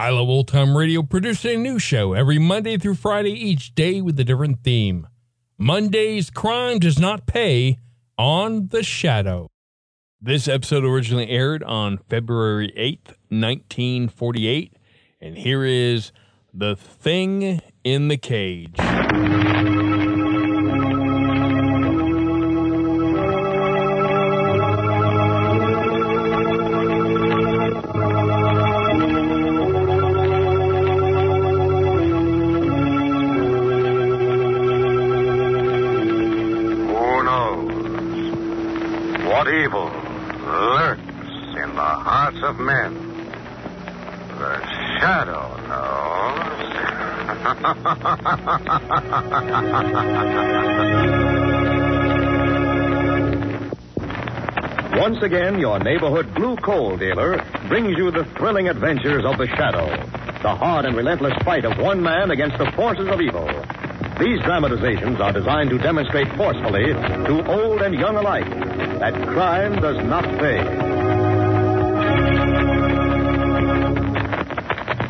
I Love Old Time Radio produces a new show every Monday through Friday, each day with a different theme. Monday's Crime Does Not Pay on The Shadow. This episode originally aired on February 8th, 1948, and here is The Thing in the Cage. Once again, your neighborhood blue coal dealer brings you the thrilling adventures of the Shadow, the hard and relentless fight of one man against the forces of evil. These dramatizations are designed to demonstrate forcefully to old and young alike that crime does not pay.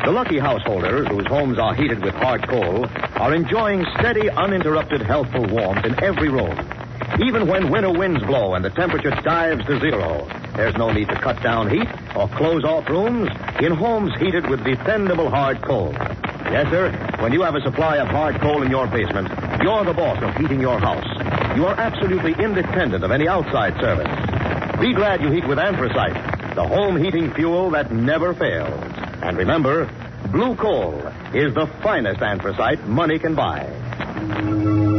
The lucky householders whose homes are heated with hard coal are enjoying steady, uninterrupted, healthful warmth in every room. Even when winter winds blow and the temperature dives to zero, there's no need to cut down heat or close off rooms in homes heated with dependable hard coal. Yes, sir, when you have a supply of hard coal in your basement, you're the boss of heating your house. You are absolutely independent of any outside service. Be glad you heat with anthracite, the home heating fuel that never fails. And remember, blue coal is the finest anthracite money can buy.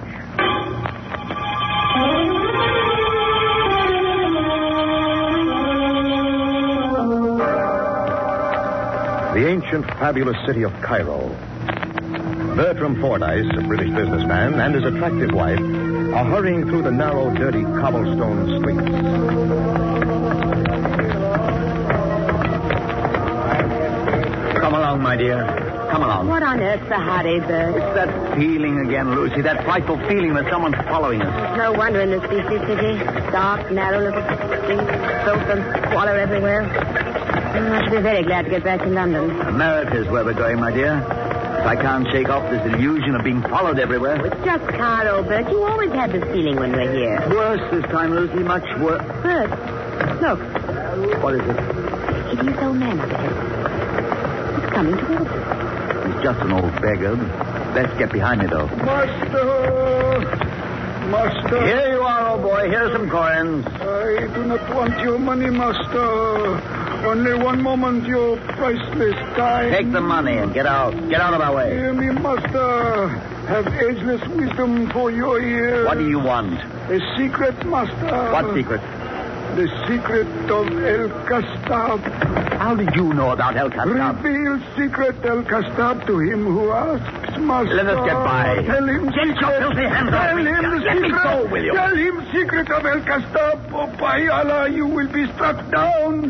The ancient, fabulous city of Cairo. Bertram Fordyce, a British businessman, and his attractive wife are hurrying through the narrow, dirty cobblestone streets. Come along, my dear. Come along. What on earth's the hurry, eh, Bert? It's that feeling again, Lucy. That frightful feeling that someone's following us. No wonder in this beastly city. Dark, narrow little streets, filth and squalor everywhere. Mm, I should be very glad to get back to London. America's where we're going, my dear. If I can't shake off this illusion of being followed everywhere. It's just Cairo, Bert. You always have this feeling when we're here. Worse this time, Lucy. Much worse. Bert, look. What is it? Hideous old man up ahead. He's coming towards us. He's just an old beggar. Let's get behind me, though. Master! Master! Here you are, old boy. Here's some coins. I do not want your money, Master. Only one moment, your priceless time. Take the money and get out. Get out of our way. Hear me, Master. Have ageless wisdom for your ears. What do you want? A secret, Master. What secret? The secret of El Castab. How did you know about El Castab? Reveal secret El Castab to him who asks, Master. Let us get by. Tell him Get your secret. filthy hands Tell him the Let me secret. go, will you? Tell him secret of El Castab. Oh, by Allah, you will be struck down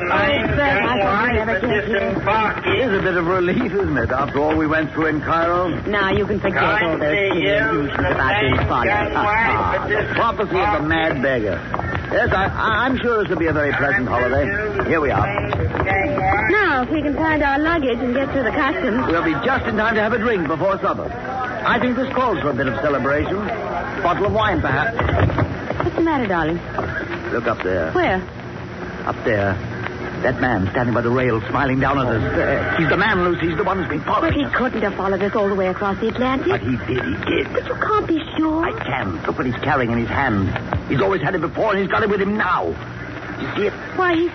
the main sir, I thought gangway we never for came here. disembarking. It is a bit of relief, isn't it, after all we went through in Cairo? Now you can forget all those illusions about being followed. Ah, the prophecy of the mad beggar. Yes, I, I- I'm sure this will be a very pleasant holiday. Here we are. Now, if we can find our luggage and get to the customs. We'll be just in time to have a drink before supper. I think this calls for a bit of celebration. Bottle of wine, perhaps. What's the matter, darling? Look up there. Where? Up there. That man standing by the rail, smiling down at us. Uh, he's the man, Lucy. He's the one who's been following But he us. couldn't have followed us all the way across the Atlantic. But he did. He did. But you can't be sure. I can. Look what he's carrying in his hand. He's always had it before, and he's got it with him now. You see it? Why, he's...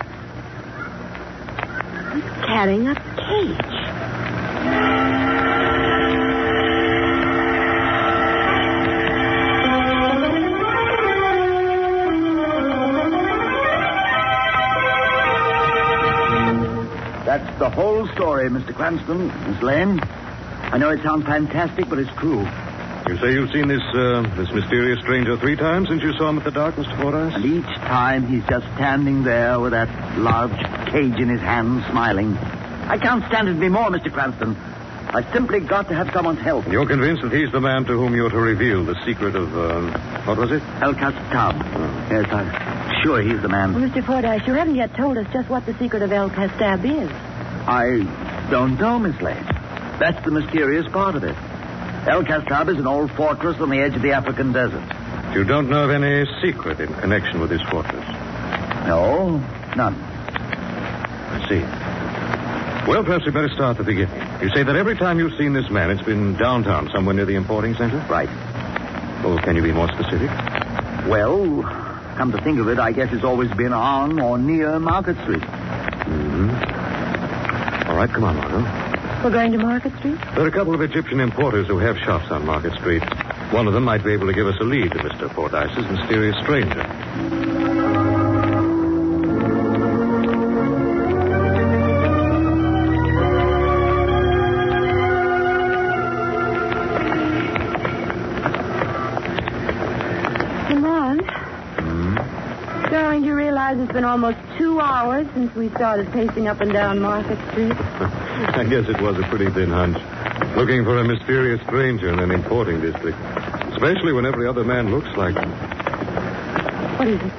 He's carrying a cage. The whole story, Mr. Cranston, Miss Lane. I know it sounds fantastic, but it's true. You say you've seen this uh, this mysterious stranger three times since you saw him at the dock, Mr. Fordyce? And each time he's just standing there with that large cage in his hand, smiling. I can't stand it anymore, Mr. Cranston. I've simply got to have someone's help. You're convinced that he's the man to whom you're to reveal the secret of, uh, what was it? El Castab. Yes, I'm sure he's the man. Well, Mr. Fordyce, you haven't yet told us just what the secret of El Castab is. I don't know, Miss Lane. That's the mysterious part of it. El Castab is an old fortress on the edge of the African desert. You don't know of any secret in connection with this fortress. No, none. I see. Well, perhaps we better start at the beginning. You say that every time you've seen this man, it's been downtown, somewhere near the importing center? Right. Oh, can you be more specific? Well, come to think of it, I guess it's always been on or near Market Street. Mm-hmm. All right, come on, Margot. We're going to Market Street? There are a couple of Egyptian importers who have shops on Market Street. One of them might be able to give us a lead to Mr. Fordyce's mysterious stranger. Hmm? darling, do you realize it's been almost two hours since we started pacing up and down Market Street? I guess it was a pretty thin hunch. Looking for a mysterious stranger in an importing district. Especially when every other man looks like him. What is it?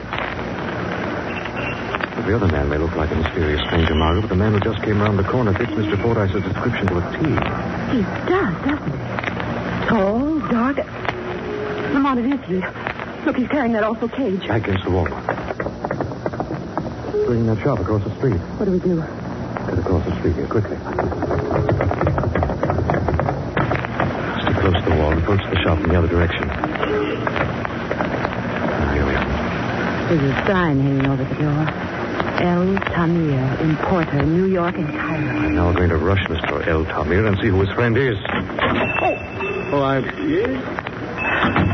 Every other man may look like a mysterious stranger, Margaret, but the man who just came round the corner fits Mr. Fordyce's description to a T. He does, doesn't he? Tall, dark. Lamont, it is he. Look, he's carrying that awful cage. Against the wall. Bringing that shop across the street. What do we do? Get across the street here, quickly. Stick close to the wall and approach the shop in the other direction. Ah, here we are. There's a sign hanging over the door. El Tamir, importer, New York and Cairo. Now we're going to rush Mr. El Tamir and see who his friend is. Oh, I... Yes?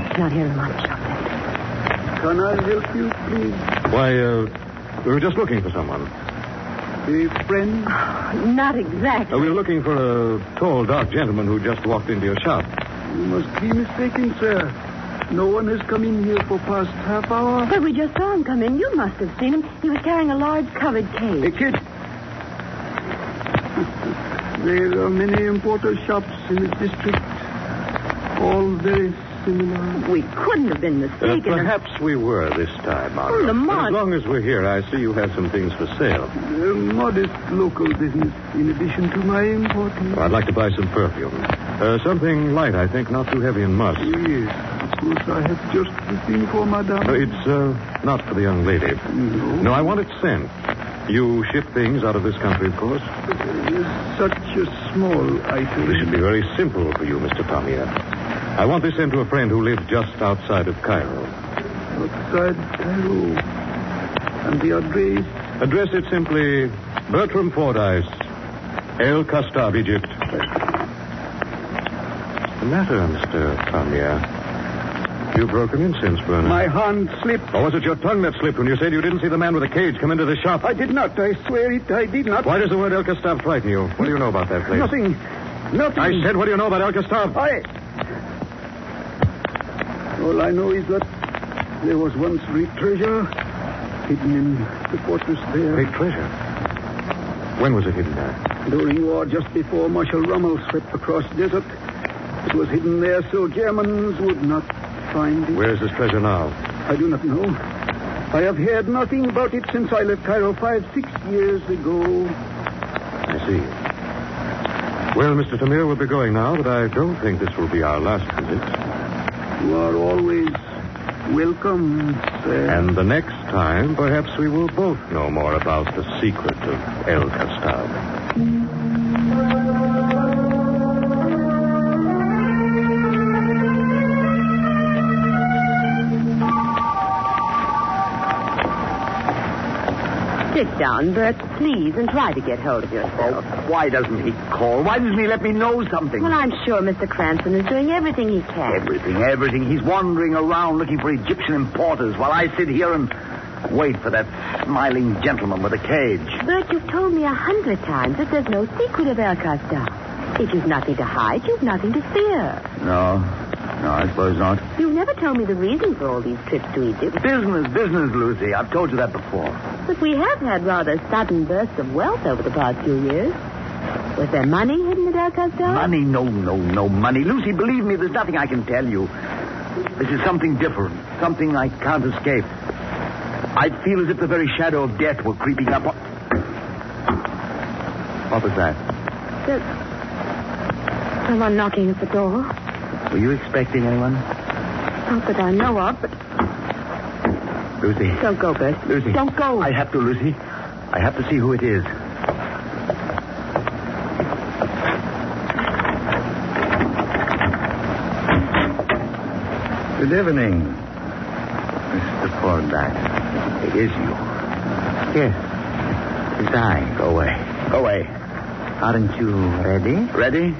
He's not here, Lamont. Shop that. Can I help you, please? Why, uh, we were just looking for someone. A friend? Not exactly. Uh, we were looking for a tall, dark gentleman who just walked into your shop. You must be mistaken, sir. No one has come in here for past half hour. But we just saw him come in. You must have seen him. He was carrying a large covered A cage. kid. there are many importer shops in this district. All very similar. We couldn't have been Uh, mistaken. perhaps we were this time, Margaret. Oh, Lamont. But As long as we're here, I see you have some things for sale. A modest local business in addition to my importing. I'd like to buy some perfume. Uh, something light, I think, not too heavy and musk. Yes, of course, I have just the thing for madame. Uh, it's uh, not for the young lady. No. No, I want it sent. You ship things out of this country, of course. Uh, Such a small item. This should be very simple for you, Mr. Tamir. I want this sent to a friend who lives just outside of Cairo. Outside Cairo. And the address? Address it simply Bertram Fordyce, El Castab, Egypt. What's the matter, Mr. Tamir? You've broken incense burner. My hand slipped. Or was it your tongue that slipped when you said you didn't see the man with the cage come into the shop? I did not. I swear it. I did not. Why does the word El Castab frighten you? What do you know about that place? Nothing. Nothing. I said, what do you know about El Castab? I. All I know is that There was once great treasure hidden in the fortress there. Great treasure. When was it hidden there? During war, just before Marshal Rommel swept across desert, it was hidden there so Germans would not find it. Where is this treasure now? I do not know. I have heard nothing about it since I left Cairo five, six years ago. I see. Well, Mr. Tamir, we'll be going now, but I don't think this will be our last visit. You are always welcome, sir. And the next time, perhaps we will both know more about the secret of El Castado. Sit down, Bert, please, and try to get hold of yourself. Oh, why doesn't he call? Why doesn't he let me know something? Well, I'm sure Mr. Cranston is doing everything he can. Everything, everything. He's wandering around looking for Egyptian importers while I sit here and wait for that smiling gentleman with a cage. Bert, you've told me a hundred times that there's no secret of El Castab. If you've nothing to hide, you've nothing to fear. No, no, I suppose not. You've never told me the reason for all these trips to Egypt. Business, business, Lucy. I've told you that before. But we have had rather sudden bursts of wealth over the past few years. Was there money hidden at El Castab? Money? No, no, no money. Lucy, believe me, there's nothing I can tell you. This is something different, something I can't escape. I feel as if the very shadow of death were creeping up. on- What was that? There's someone knocking at the door. Were you expecting anyone? Not that I know of, but Lucy. don't go, Bert. Lucy. Don't go. I have to, Lucy. I have to see who it is. Good evening, Mr. Fordyce. It is you. Yes. It's I. Go away. Go away. Aren't you ready? Ready?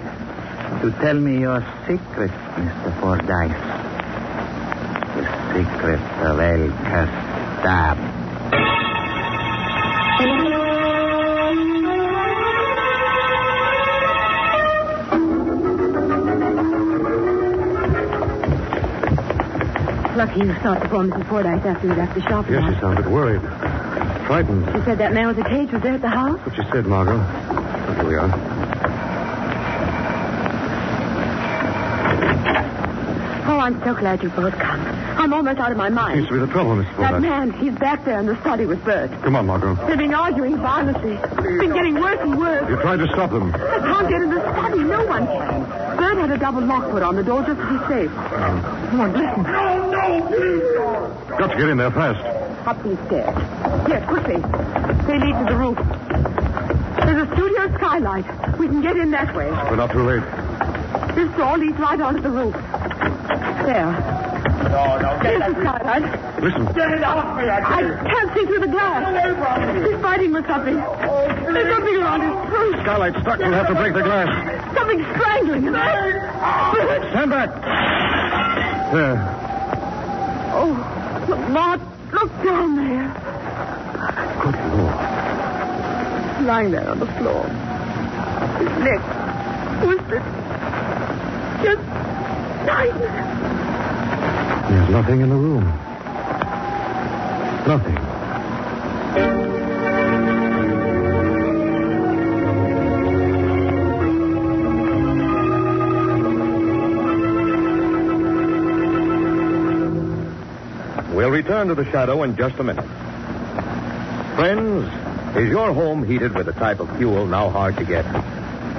To tell me your secret, Mr. Fordyce. The secret of El Castab. Lucky you stopped before Mrs. Fordyce after we left the shop. Yes, she sounded worried. Frightened. She said that man with the cage was there at the house? That's what you said, Margot. Well, Here we are. I'm so glad you both come. I'm almost out of my mind. Seems to be the trouble, Miss That man, he's back there in the study with Bert. Come on, Margot. They've been arguing violently. It's been getting worse and worse. You tried to stop them. I can't get in the study. No one can. Bert had a double lock put on the door just to be safe. Uh-huh. Come on, listen. No, no, please. Got to get in there fast. Up these stairs. Here, quickly. They lead to the roof. There's a studio skylight. We can get in that way. We're not too late. This door leads right onto the roof. There. No, no, There's the skylight. Listen. Get it off me, I I can't see through the glass. He's fighting with something. Oh, There's something around his throat. Skylight's stuck. We'll have to break the glass. Something strangling him. Stand back. There. Oh, Lamont, look down there. Good Lord. Lying there on the floor. His neck twisted. Just There's nothing in the room. Nothing. We'll return to the shadow in just a minute. Friends, is your home heated with a type of fuel now hard to get?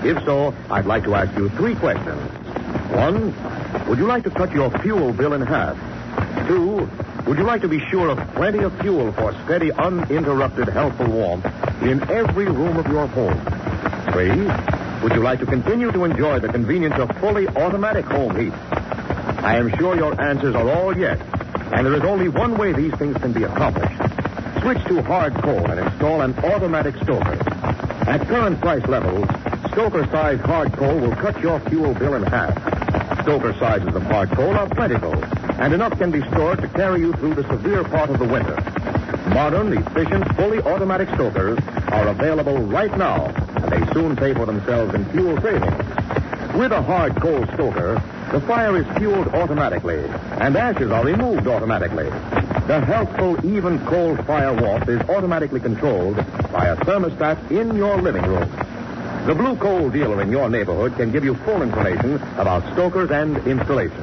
If so, I'd like to ask you three questions. One, would you like to cut your fuel bill in half? Two, would you like to be sure of plenty of fuel for steady, uninterrupted, healthful warmth in every room of your home? Three, would you like to continue to enjoy the convenience of fully automatic home heat? I am sure your answers are all yes, and there is only one way these things can be accomplished. Switch to hard coal and install an automatic stoker. At current price levels, stoker-sized hard coal will cut your fuel bill in half. Stoker sizes of hard coal are plentiful, and enough can be stored to carry you through the severe part of the winter. Modern, efficient, fully automatic stokers are available right now, and they soon pay for themselves in fuel savings. With a hard coal stoker, the fire is fueled automatically, and ashes are removed automatically. The healthful, even cold fire warmth is automatically controlled by a thermostat in your living room. The Blue Coal dealer in your neighborhood can give you full information about stokers and installation.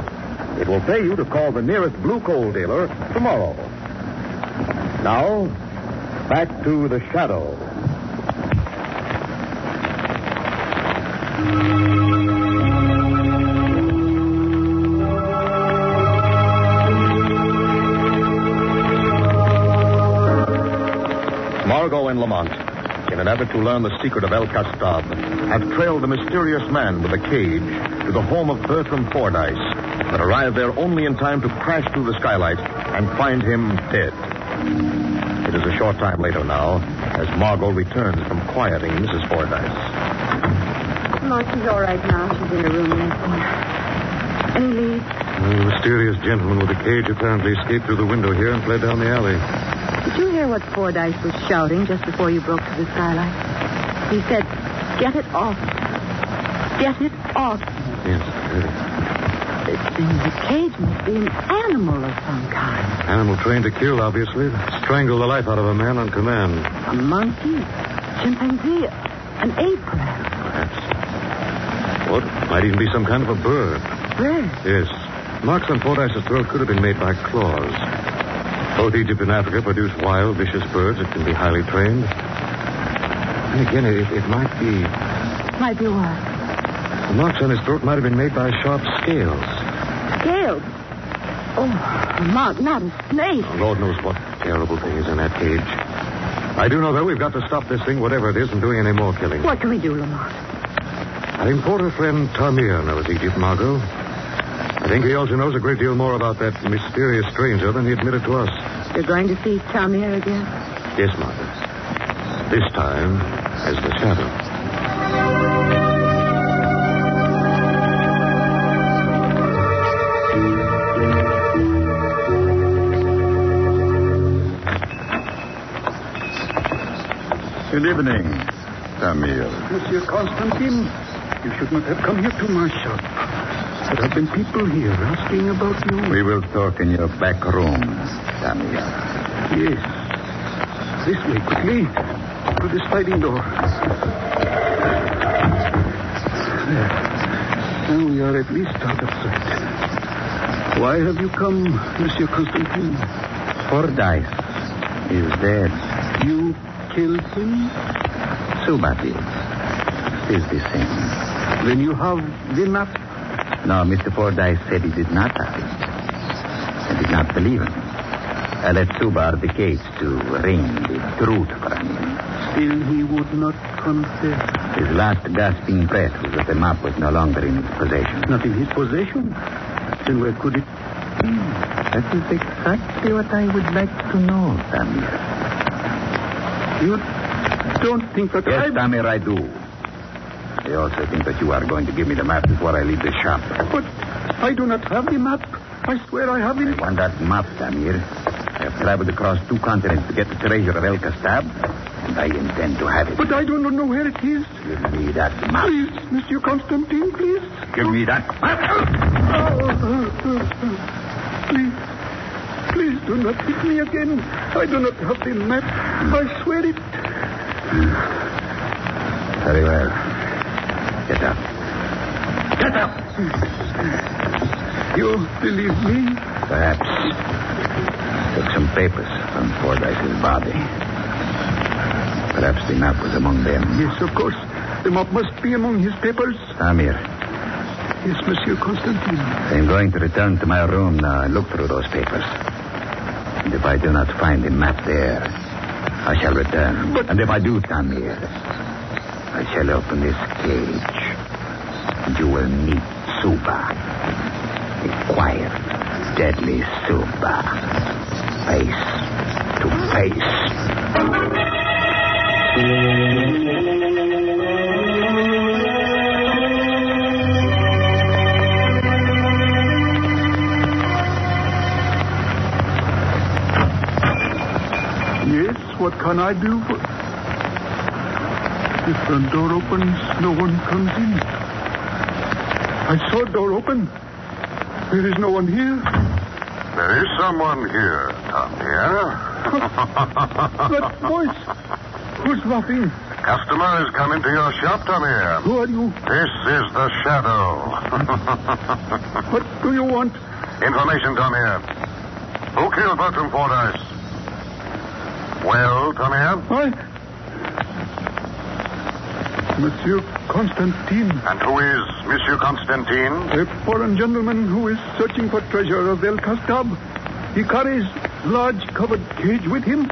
It will pay you to call the nearest Blue Coal dealer tomorrow. Now, back to the shadow. In an effort to learn the secret of El Castab, have trailed the mysterious man with a cage to the home of Bertram Fordyce, but arrived there only in time to crash through the skylight and find him dead. It is a short time later now, as Margot returns from quieting Mrs. Fordyce. No, she's all right now. She's in her room resting. Any leads? The mysterious gentleman with the cage apparently escaped through the window here and fled down the alley. Did you hear what Fordyce was shouting just before you broke through the skylight? He said, get it off. Get it off. Yes, I heard it. Then the cage must be an animal of some kind. Animal trained to kill, obviously. Strangle the life out of a man on command. A monkey, chimpanzee, an ape, perhaps. Perhaps. What? Might even be some kind of a bird. Bird. Yes. Marks on Fordyce's throat could have been made by claws. Both Egypt and Africa produce wild, vicious birds that can be highly trained. And again, it, it might be. Might be what? The marks on his throat might have been made by sharp scales. Scales. Oh, Mark, not a snake. Oh, Lord knows what terrible thing is in that cage. I do know, though, we've got to stop this thing, whatever it is, from doing any more killing. What can we do, Lamont? I think Porter friend Tamir knows Egypt, Margot. I think he also knows a great deal more about that mysterious stranger than he admitted to us. You're going to see Tamir again? Yes, Margot. This time as the shadow. Good evening, Tamir. Monsieur Constantine, you should not have come here to my shop. There have been people here asking about you. We will talk in your back room, Samuel. Yes. This way, quickly. Through the sliding door. There. Now we are at least out of sight. Why have you come, Monsieur Constantine? Fordyce is dead. You killed him? Suba did. Is the same. Then you have the map. No, Mr. Fordyce said he did not have it. I did not believe him. I let Subar the cage to wring the truth from him. Still, he would not confess. His last gasping breath was that the map was no longer in his possession. Not in his possession. Then where could it be? That is exactly what I would like to know, Tamir. You don't think that Yes, I... Tamir, I do. I also think that you are going to give me the map before I leave the shop. But I do not have the map. I swear I have I it. want that map, Tamir. I have traveled across two continents to get the treasure of El Castab, and I intend to have it. But I do not know where it is. Give me that map. Please, Monsieur Constantine, please. Give me that map. Please. Please do not hit me again. I do not have the map. I swear it. Very well. Get up. Get up. You believe me? Perhaps. Took some papers from Fordyce's body. Perhaps the map was among them. Yes, of course. The map must be among his papers. Tamir, Yes, Monsieur Constantine. I'm going to return to my room now and look through those papers. And if I do not find the map there, I shall return. But- And if I do, Tamir, I shall open this cage. And you will meet Suba. The quiet, deadly Suba. Face to face. Yes, what can I do for... The front door opens, no one comes in. I saw a door open. There is no one here. There is someone here, Here. that voice. Who's laughing? Customer is coming to your shop, Tamir. Who are you? This is the shadow. what do you want? Information, Tamir. Who killed Bertram Fordyce? Well, Tamir? I. Monsieur Constantine. And who is Monsieur Constantine? A foreign gentleman who is searching for treasure of El Castab. He carries large covered cage with him.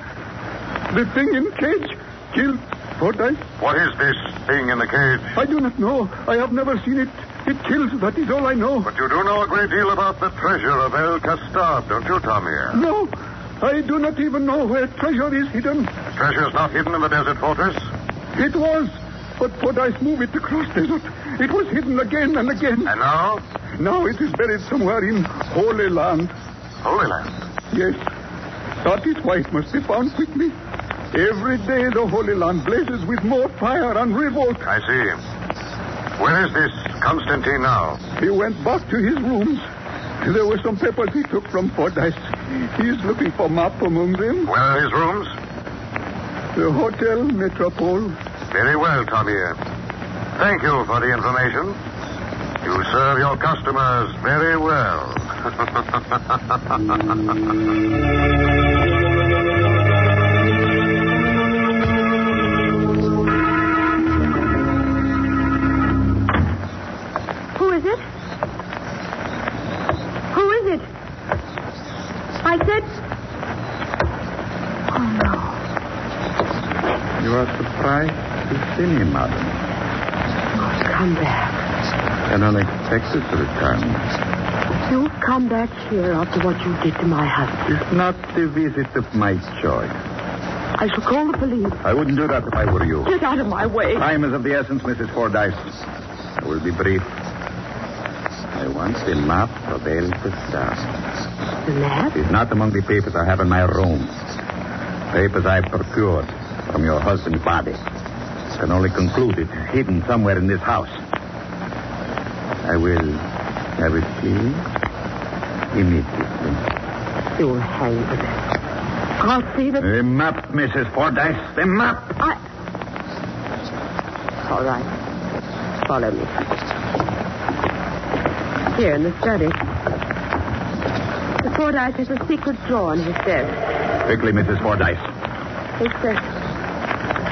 The thing in cage killed Fordyce. What is this thing in the cage? I do not know. I have never seen it. It kills, that is all I know. But you do know a great deal about the treasure of El Castab, don't you, Tamir? No. I do not even know where treasure is hidden. The treasure is not hidden in the desert fortress? It was. But Fordyce moved it across desert. It was hidden again and again. And now? Now it is buried somewhere in Holy Land. Holy Land? Yes. That is why it must be found quickly. Every day the Holy Land blazes with more fire and revolt. I see. Where is this Constantine now? He went back to his rooms. There were some papers he took from Fordyce. He is looking for map among them. Where are his rooms? The Hotel Metropole. Very well, Tamir. Thank you for the information. You serve your customers very well. see me, madam. Oh, come back. An unexpected return. You come back here after what you did to my husband. It's not the visit of my choice. I shall call the police. I wouldn't do that if I were you. Get out of my way. Time is of the essence, Mrs. Fordyce. I will be brief. I want the map of El Castab. The map? It is not among the papers I have in my room. Papers I procured from your husband's body. I can only conclude it's hidden somewhere in this house. I will have it clean immediately. You'll hang with it. I'll see that. The map, Mrs. Fordyce. The map. I. All right. Follow me. Here in the study. The Fordyce has a secret drawer in his desk. Quickly, Mrs. Fordyce. It's, uh,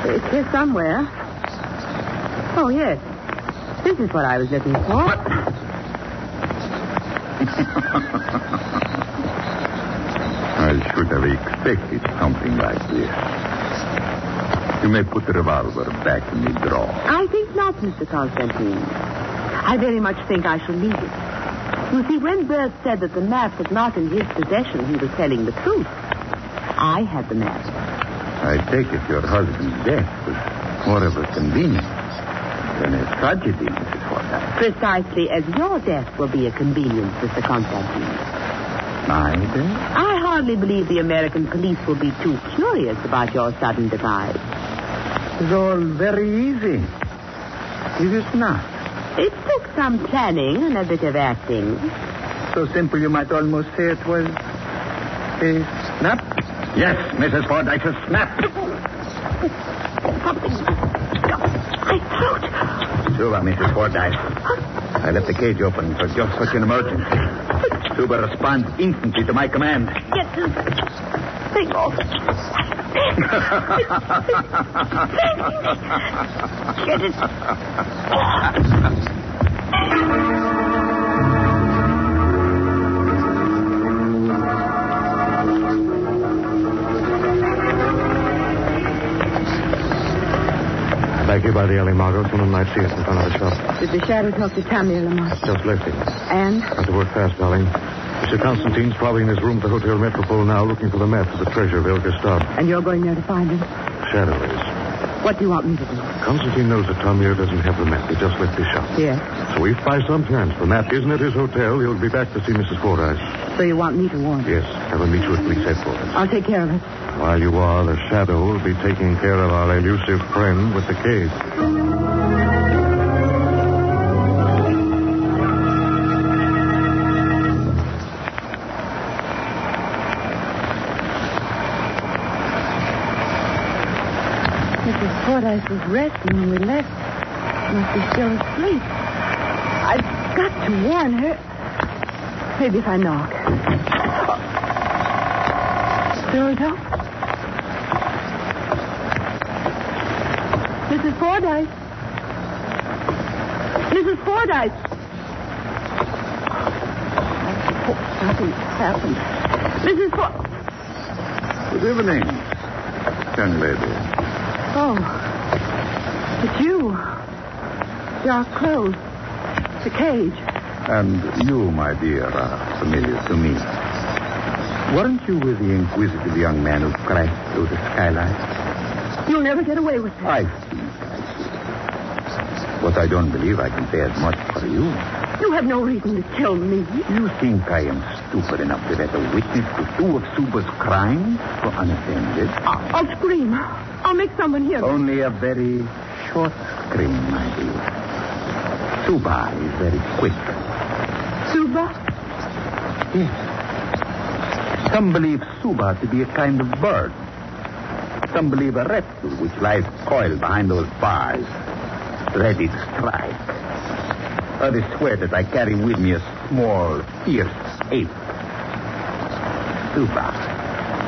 it's here somewhere. Oh, yes. This is what I was looking for. I should have expected something like this. You may put the revolver back in the drawer. I think not, Mr. Constantine. I very much think I shall need it. You see, when Bert said that the map was not in his possession, he was telling the truth. I had the map. I take it your husband's death was more of a convenience than a tragedy, Mrs. Fordyce. Precisely as your death will be a convenience, Mr. Constantine. My death? I hardly believe the American police will be too curious about your sudden demise. It's all very easy. It is not. It took some planning and a bit of acting. So simple you might almost say it was a snap. Yes, Mrs. Fordyce, a snap. My throat. Sure, Mrs. Fordyce. I left the cage open for just such an emergency. Suba responds instantly to my command. Get this thing off. Get it. Here by the alley, Margot. Someone might see us in front of the shop. Did the shadow talk to Tamir Lamont? Just left him. And? Have to work fast, darling. Mr. Constantine's probably in his room at the Hotel Metropole now looking for the map of the treasure of El Castab. And you're going there to find him? Shadow is. What do you want me to do? Constantine knows that Tamir doesn't have the map. He just left his shop. Yes. So if by some chance the map isn't at his hotel, he'll be back to see Mrs. Fordyce. So you want me to warn him? Yes, have him meet you at police headquarters. I'll take care of it. While you are, the shadow will be taking care of our elusive friend with the cage. Fordyce was resting when we left. Must be still asleep. I've got to warn her. Maybe if I knock. Door's open. Mrs. Fordyce. Mrs. Fordyce. Oh, happened. Mrs. For... Good evening, young lady. Oh. It's you. Dark clothes. The cage. And you, my dear, are familiar to me. Weren't you with the inquisitive young man who crashed through the skylight? You'll never get away with it. I see, I see. But I don't believe I can say as much for you. You have no reason to kill me. You think I am stupid enough to let a witness to two of Suba's crimes go unattended? I'll scream. I'll make someone hear. Only a very short scream, my dear. Suba is very quick. Suba? Yes. Some believe Suba to be a kind of bird. Some believe a reptile which lies coiled behind those bars, ready to strike. Others swear that I carry with me a small, fierce ape. Suba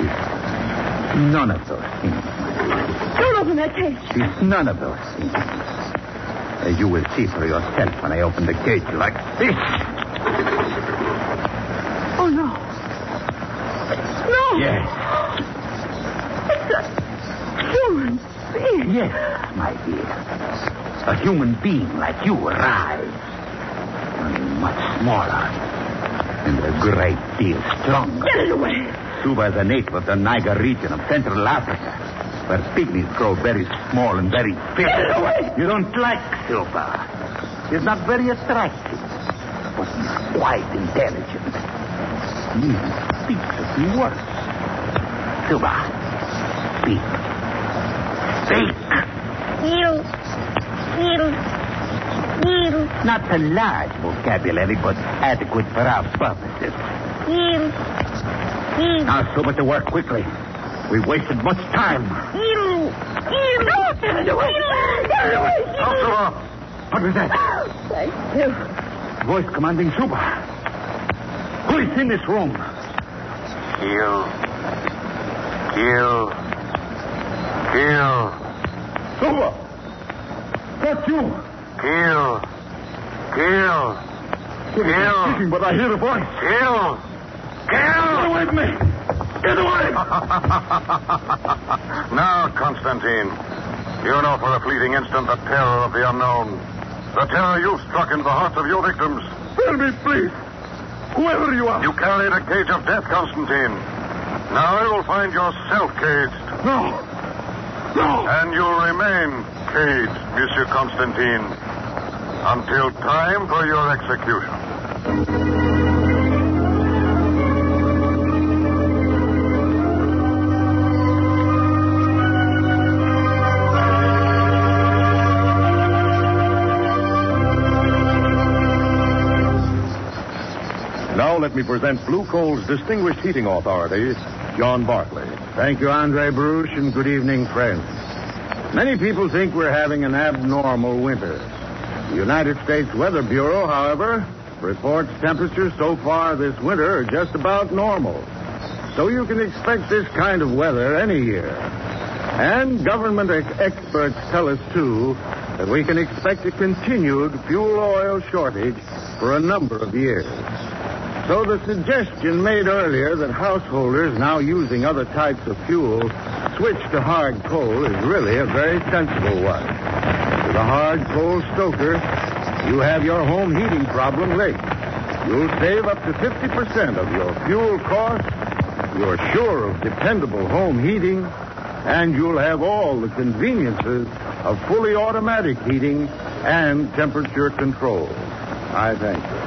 is none of those things. Don't open that cage. It's none of those things. Uh, you will see for yourself when I open the cage like this. Oh, no. No. Yes. It's a human being. Yes, my dear. A human being like you. Only much smaller. And a great deal stronger. Get it away. Suba is a native of the Niger region of Central Africa, where pygmies grow very small and very Get away. You don't like Suba. He's not very attractive, but he's quite intelligent. He speaks of the words. Suba, speak. Speak. You. You. You. Not a large vocabulary, but adequate for our purposes. You. You. Now, Suba, to work quickly. We've wasted much time. You. You. Get it away. Get it away. Oh, Suba. What was that? Thank you. Voice commanding Suba. Who is in this room? Kill. Kill. Kill. Suba! That's you! Kill. Kill. Kill. Speaking, but I hear the voice. Kill. Get Kill. away from me! Now, Constantine, you know for a fleeting instant the terror of the unknown. The terror you've struck into the hearts of your victims. Tell me, please. Whoever you are. You carried a cage of death, Constantine. Now you'll find yourself caged. No. No. And you'll remain caged, Monsieur Constantine, until time for your execution. Me present Blue Coal's distinguished heating authority, John Barclay. Thank you, Andre Baruch, and good evening, friends. Many people think we're having an abnormal winter. The United States Weather Bureau, however, reports temperatures so far this winter are just about normal. So you can expect this kind of weather any year. And government ex- experts tell us, too, that we can expect a continued fuel oil shortage for a number of years. So the suggestion made earlier that householders now using other types of fuel switch to hard coal is really a very sensible one. With a hard coal stoker, you have your home heating problem licked. You'll save up to 50% of your fuel costs. You're sure of dependable home heating. And you'll have all the conveniences of fully automatic heating and temperature control. I thank you.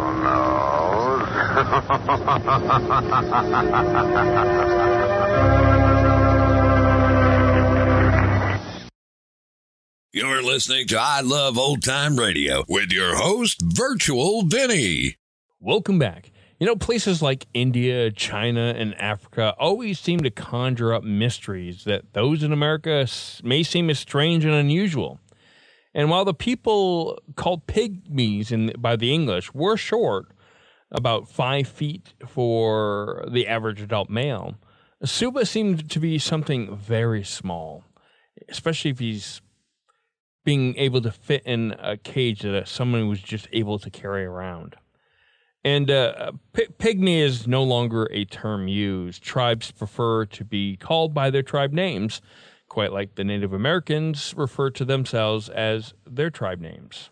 You're listening to I Love Old Time Radio with your host, Virtual Vinny. Welcome back. You know, places like India, China, and Africa always seem to conjure up mysteries that those in America may seem as strange and unusual. And while the people called pygmies in, by the English were short, about five feet for the average adult male, Suba seemed to be something very small, especially if he's being able to fit in a cage that someone was just able to carry around. And uh, p- pygmy is no longer a term used. Tribes prefer to be called by their tribe names, quite like the Native Americans refer to themselves as their tribe names.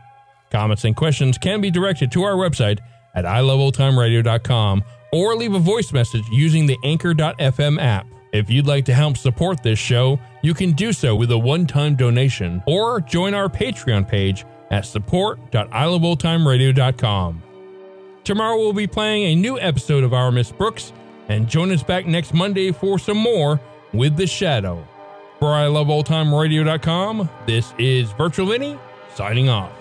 Comments and questions can be directed to our website at iloveoldtimeradio.com or leave a voice message using the Anchor.fm app. If you'd like to help support this show, you can do so with a one time donation or join our Patreon page at support.iloveoldtimeradio.com. Tomorrow we'll be playing a new episode of Our Miss Brooks, and join us back next Monday for some more with The Shadow. For iloveoldtimeradio.com, this is Virtual Vinny signing off.